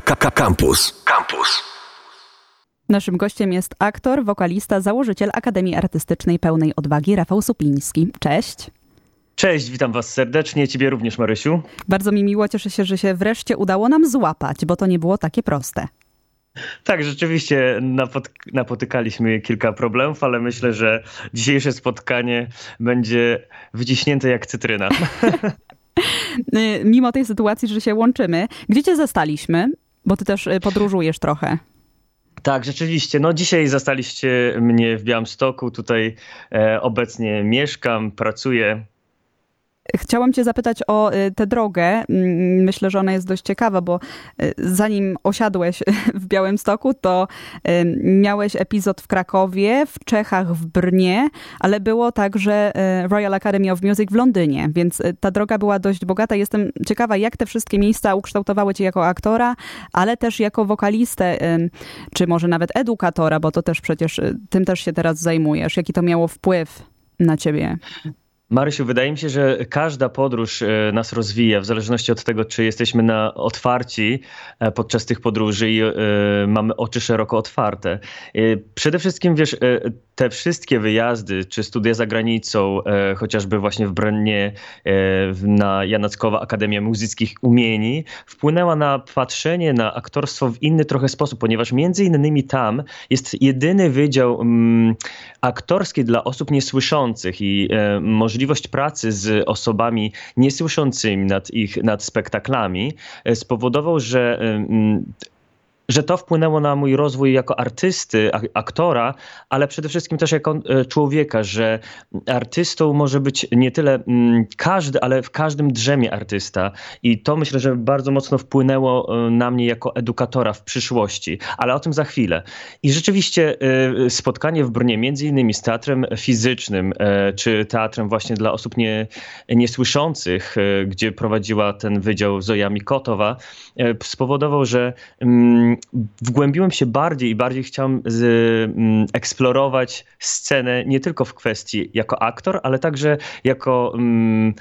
Campus. Campus. Naszym gościem jest aktor, wokalista, założyciel Akademii Artystycznej Pełnej Odwagi Rafał Supiński. Cześć. Cześć, witam Was serdecznie, Ciebie również, Marysiu. Bardzo mi miło, cieszę się, że się wreszcie udało nam złapać, bo to nie było takie proste. Tak, rzeczywiście napot napotykaliśmy kilka problemów, ale myślę, że dzisiejsze spotkanie będzie wyciśnięte jak cytryna. Y, mimo tej sytuacji, że się łączymy, gdzie cię zastaliśmy? Bo ty też y, podróżujesz trochę. Tak, rzeczywiście. No dzisiaj zastaliście mnie w Białymstoku. Tutaj e, obecnie mieszkam, pracuję. Chciałam Cię zapytać o y, tę drogę. Mm, myślę, że ona jest dość ciekawa, bo y, zanim osiadłeś w Białymstoku, to y, miałeś epizod w Krakowie, w Czechach, w Brnie, ale było także Royal Academy of Music w Londynie, więc ta droga była dość bogata. Jestem ciekawa, jak te wszystkie miejsca ukształtowały Cię jako aktora, ale też jako wokalistę, czy może nawet edukatora, bo to też przecież tym też się teraz zajmujesz. Jaki to miało wpływ na Ciebie? Marysiu, wydaje mi się, że każda podróż e, nas rozwija, w zależności od tego, czy jesteśmy na otwarci e, podczas tych podróży i e, mamy oczy szeroko otwarte. Przede wszystkim, wiesz, te wszystkie wyjazdy, czy studia za granicą, chociażby właśnie w Brennie, na Janackowa Akademia Muzyckich Umieni, wpłynęła na patrzenie na aktorstwo w inny trochę sposób, ponieważ między innymi tam jest jedyny wydział mm, aktorski dla osób niesłyszących i może możliwość pracy z osobami niesłyszącymi nad ich nad spektaklami e, spowodował, że że to wpłynęło na mój rozwój jako artysty, aktora, ale przede wszystkim też jako e, człowieka, że artystą może być nie tyle mm, każdy, ale w każdym drzemie artysta. I to myślę, że bardzo mocno wpłynęło e, na mnie jako edukatora w przyszłości, ale o tym za chwilę. I rzeczywiście e, spotkanie w Brnie, między innymi z teatrem fizycznym, czy teatrem właśnie dla osób nie, niesłyszących, gdzie prowadziła ten wydział Zoja Mikotowa, spowodował, że mm, wgłębiłem się bardziej i bardziej chciałem z, mm, eksplorować scenę nie tylko w kwestii jako aktor, ale także jako mm,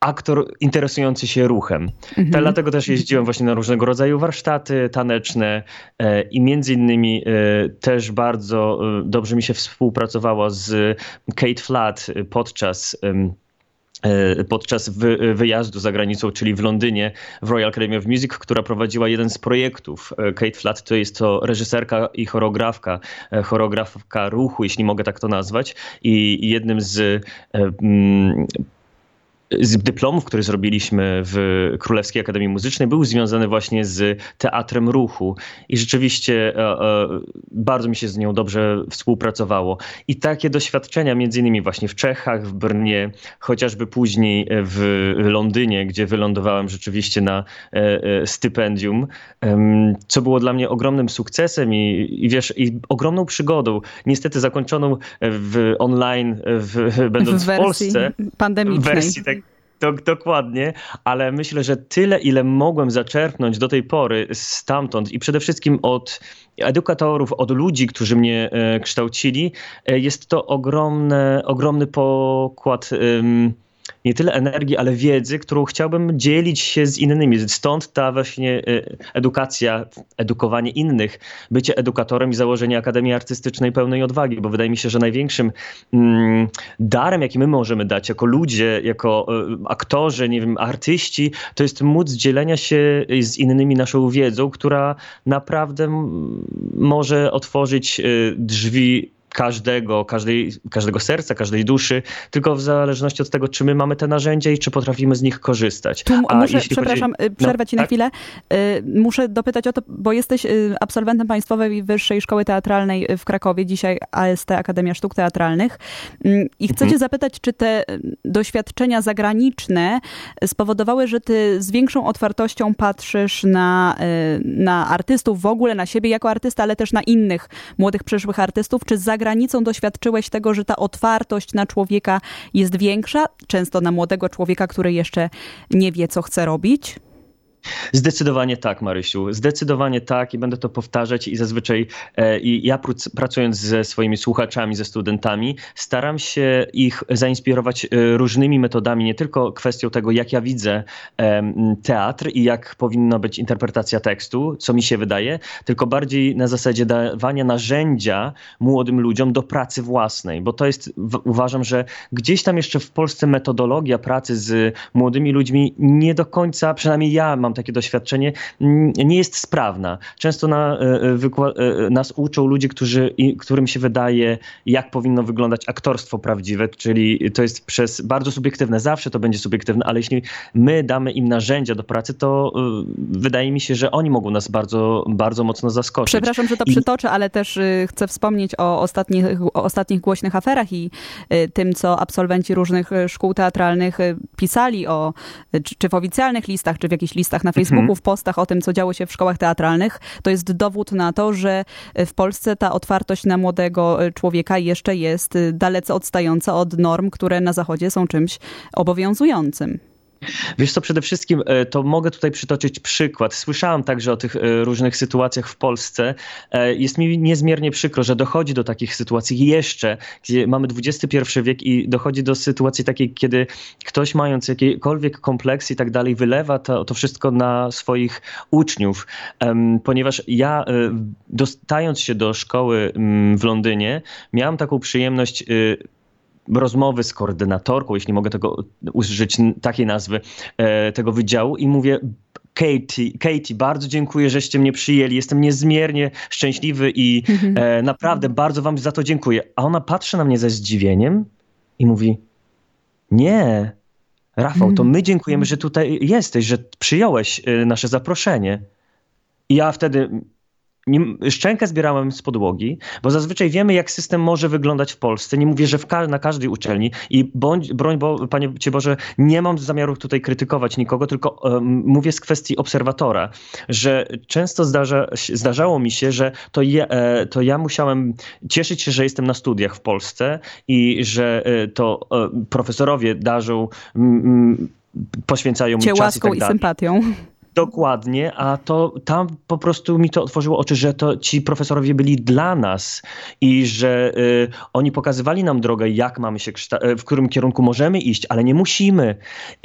aktor interesujący się ruchem. Mhm. Dlatego też jeździłem właśnie na różnego rodzaju warsztaty taneczne e, i między innymi e, też bardzo e, dobrze mi się współpracowało z Kate Flat podczas podczas wy, wyjazdu za granicą, czyli w Londynie, w Royal Academy of Music, która prowadziła jeden z projektów. E, Kate Flat to jest to reżyserka i choreografka, e, choreografka ruchu, jeśli mogę tak to nazwać. I jednym z z dyplomów, który zrobiliśmy w Królewskiej Akademii Muzycznej, był związany właśnie z teatrem ruchu i rzeczywiście e, e, bardzo mi się z nią dobrze współpracowało. I takie doświadczenia, między innymi właśnie w Czechach, w Brnie, chociażby później w Londynie, gdzie wylądowałem rzeczywiście na e, stypendium, co było dla mnie ogromnym sukcesem i, i wiesz, i ogromną przygodą. Niestety zakończoną w online, w, będąc w, w Polsce. Pandemicznej. W wersji tak, do, dokładnie, ale myślę, że tyle, ile mogłem zaczerpnąć do tej pory stamtąd i przede wszystkim od edukatorów, od ludzi, którzy mnie e, kształcili, e, jest to ogromne, ogromny pokład nie tyle energii, ale wiedzy, którą chciałbym dzielić się z innymi. Stąd ta właśnie y, edukacja, edukowanie innych, bycie edukatorem i założenie Akademii Artystycznej pełnej odwagi, bo wydaje mi się, że największym mm, darem, jaki my możemy dać jako ludzie, jako y, aktorzy, nie wiem, artyści, to jest móc dzielenia się z innymi naszą wiedzą, która naprawdę może otworzyć y, drzwi każdego, każdej, każdego serca, każdej duszy, tylko w zależności od tego, czy my mamy te narzędzia i czy potrafimy z nich korzystać. Tu A muszę, przepraszam, chodzi... Y, przerwę no, ci na tak? chwilę. Y, muszę dopytać o to, bo jesteś y, absolwentem Państwowej Wyższej Szkoły Teatralnej w Krakowie, dzisiaj AST, Akademia Sztuk Teatralnych. I chcę mhm. cię zapytać, czy te doświadczenia zagraniczne spowodowały, że ty z większą otwartością patrzysz na, na artystów w ogóle, na siebie jako artysta, ale też na innych młodych przyszłych artystów, czy za granicą doświadczyłeś tego, że ta otwartość na człowieka jest większa, często na młodego człowieka, który jeszcze nie wie, co chce robić? Zdecydowanie tak, Marysiu. Zdecydowanie tak i będę to powtarzać i zazwyczaj e, i ja pracując ze swoimi słuchaczami, ze studentami, staram się ich zainspirować e, różnymi metodami, nie tylko kwestią tego, jak ja widzę e, teatr i jak powinna być interpretacja tekstu, co mi się wydaje, tylko bardziej na zasadzie dawania narzędzia młodym ludziom do pracy własnej, bo to jest, uważam, że gdzieś tam jeszcze w Polsce metodologia pracy z młodymi ludźmi nie do końca, przynajmniej ja mam takie doświadczenie, nie jest sprawna. Często na, e, e, e, nas uczą ludzie, którzy, którym się wydaje, jak powinno wyglądać aktorstwo prawdziwe, czyli to jest przez bardzo subiektywne, zawsze to będzie subiektywne, ale jeśli my damy im narzędzia do pracy, to wydaje mi się, że oni mogą nas bardzo, bardzo mocno zaskoczyć. Przepraszam, że to przytoczę, ale też chcę wspomnieć o ostatnich, o ostatnich głośnych aferach i tym, co absolwenci różnych szkół teatralnych pisali o, czy w oficjalnych listach, czy w jakichś listach na Facebooku, mhm. w postach o tym, co działo się w szkołach teatralnych, to jest dowód na to, że w Polsce ta otwartość na młodego e, człowieka jeszcze jest e, dalece odstająca od norm, które na Zachodzie są czymś obowiązującym. Wiesz co, przede wszystkim e, to mogę tutaj przytoczyć przykład. Słyszałam także o tych e, różnych sytuacjach w Polsce. E, jest mi niezmiernie przykro, że dochodzi do takich sytuacji jeszcze, gdzie mamy XXI wiek i dochodzi do sytuacji takiej, kiedy ktoś mając jakiekolwiek kompleksy i tak dalej, wylewa to, to wszystko na swoich uczniów. Ponieważ ja dostając się do szkoły mm, w Londynie, miałam taką przyjemność rozmowy z koordynatorką, jeśli mogę tego użyć takiej nazwy, e, tego wydziału i mówię, Katie, Katie, bardzo dziękuję, żeście mnie przyjęli. Jestem niezmiernie szczęśliwy i mhm. e, naprawdę bardzo wam za to dziękuję. A ona patrzy na mnie ze zdziwieniem i mówi: Nie, Rafał, to my dziękujemy, że tutaj jesteś, że przyjąłeś e, nasze zaproszenie. I ja wtedy nie, szczękę zbierałem z podłogi, bo zazwyczaj wiemy, jak system może wyglądać w Polsce. Nie mówię, że w ka na każdej uczelni i bądź, broń, bo, Panie Cię Boże, nie mam zamiaru tutaj krytykować nikogo, tylko um, mówię z kwestii obserwatora, że często zdarza, zdarzało mi się, że to, je, e, to ja musiałem cieszyć się, że jestem na studiach w Polsce i że e, to e, profesorowie darzą, m, poświęcają mi Cię czas łaską i, tak i sympatią. Dokładnie, a to tam po prostu mi to otworzyło oczy, że to ci profesorowie byli dla nas i że y, oni pokazywali nam drogę, jak mamy się, y, w którym kierunku możemy iść, ale nie musimy.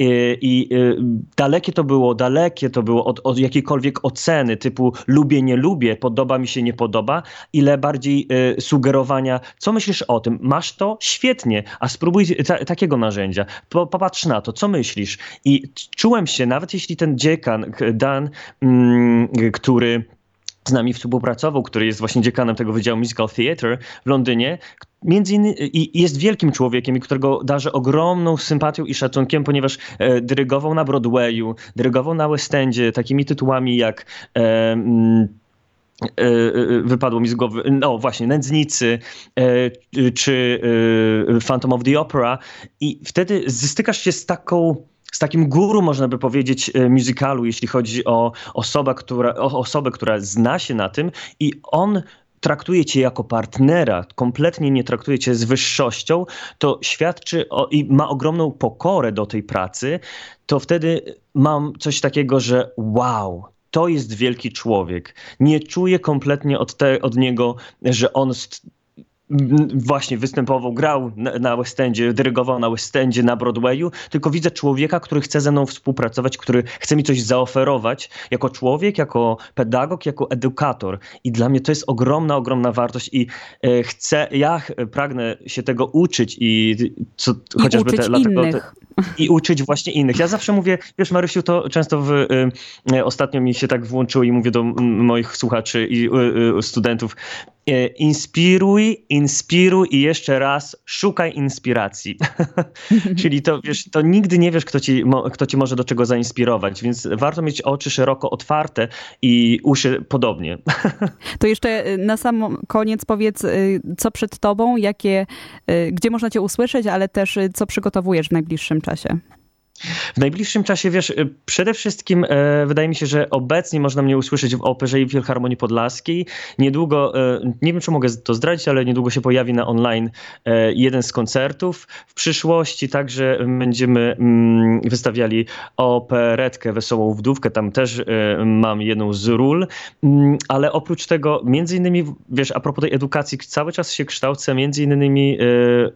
Y, I y, dalekie to było, dalekie to było od, od jakiejkolwiek oceny typu lubię, nie lubię, podoba mi się, nie podoba, ile bardziej y, sugerowania, co myślisz o tym? Masz to? Świetnie, a spróbuj ta, takiego narzędzia. Popatrz na to, co myślisz? I czułem się, nawet jeśli ten dziekan, Dan, mm, który z nami współpracował, który jest właśnie dziekanem tego Wydziału Musical Theatre w Londynie, między innymi jest wielkim człowiekiem, którego darzę ogromną sympatią i szacunkiem, ponieważ e, dyrygował na Broadwayu, dyrygował na West Endzie takimi tytułami jak e, mm, e, e, wypadło mi z głowy, no właśnie, Nędznicy czy Phantom of the Opera. I wtedy stykasz się z taką z takim guru, można by powiedzieć, e, musicalu, jeśli chodzi o osobę, która, o osobę, która zna się na tym i on traktuje cię jako partnera, kompletnie nie traktuje cię z wyższością, to świadczy o, i ma ogromną pokorę do tej pracy, to wtedy mam coś takiego, że wow, to jest wielki człowiek. Nie czuję kompletnie od, te, od niego, że on właśnie występował, grał na, West Endzie, dyrygował na West Endzie, na Broadwayu, tylko widzę człowieka, który chce ze mną współpracować, który chce mi coś zaoferować jako człowiek, jako pedagog, jako edukator. I dla mnie to jest ogromna, ogromna wartość i e, chcę, ja pragnę się tego uczyć i co, I chociażby uczyć te, dlatego te, i uczyć właśnie innych. Ja zawsze mówię, wiesz Marysiu, to często w, y, y, ostatnio mi się tak włączyło i mówię do moich słuchaczy i y, studentów, e, inspiruj, inspiruj i jeszcze raz szukaj inspiracji. Czyli to, wiesz, to nigdy nie wiesz, kto ci, kto ci może do czego zainspirować, więc warto mieć oczy szeroko otwarte i uszy podobnie. to jeszcze na sam koniec powiedz, co przed tobą, jakie, gdzie można cię usłyszeć, ale też co przygotowujesz w najbliższym klasie. W najbliższym czasie, wiesz, y, przede wszystkim e, wydaje mi się, że obecnie można mnie usłyszeć w Operze i Filharmonii Podlaskiej. Niedługo, e, nie wiem czy mogę to zdradzić, ale niedługo się pojawi na online e, jeden z koncertów. W przyszłości także będziemy mm, wystawiali operetkę Wesołą Wdówkę, tam też e, mam jedną z ról, mm, ale oprócz tego, między innymi, wiesz, a propos tej edukacji, cały czas się kształcę, między innymi e,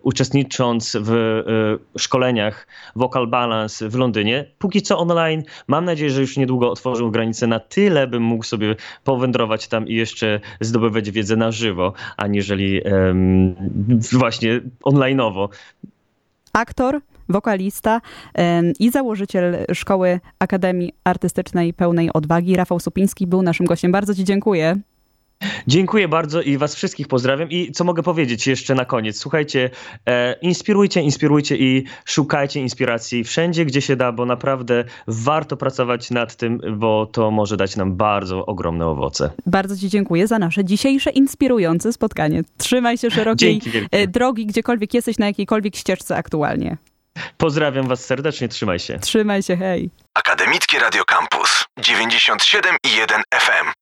uczestnicząc w e, szkoleniach Vocal Balance, w Londynie. Póki co online. Mam nadzieję, że już niedługo otworzą granice na tyle, bym mógł sobie powędrować tam i jeszcze zdobywać wiedzę na żywo, aniżeli um, właśnie onlineowo. Aktor, wokalista i założyciel Szkoły Akademii Artystycznej Pełnej Odwagi, Rafał Supiński, był naszym gościem. Bardzo Ci dziękuję. Dziękuję bardzo i Was wszystkich pozdrawiam. I co mogę powiedzieć jeszcze na koniec? Słuchajcie, e, inspirujcie, inspirujcie i szukajcie inspiracji wszędzie, gdzie się da, bo naprawdę warto pracować nad tym, bo to może dać nam bardzo ogromne owoce. Bardzo Ci dziękuję za nasze dzisiejsze inspirujące spotkanie. Trzymaj się szerokiej e, drogi, gdziekolwiek jesteś, na jakiejkolwiek ścieżce aktualnie. Pozdrawiam Was serdecznie, trzymaj się. Trzymaj się, hej. Akademickie Radio Campus 97 i 1 FM.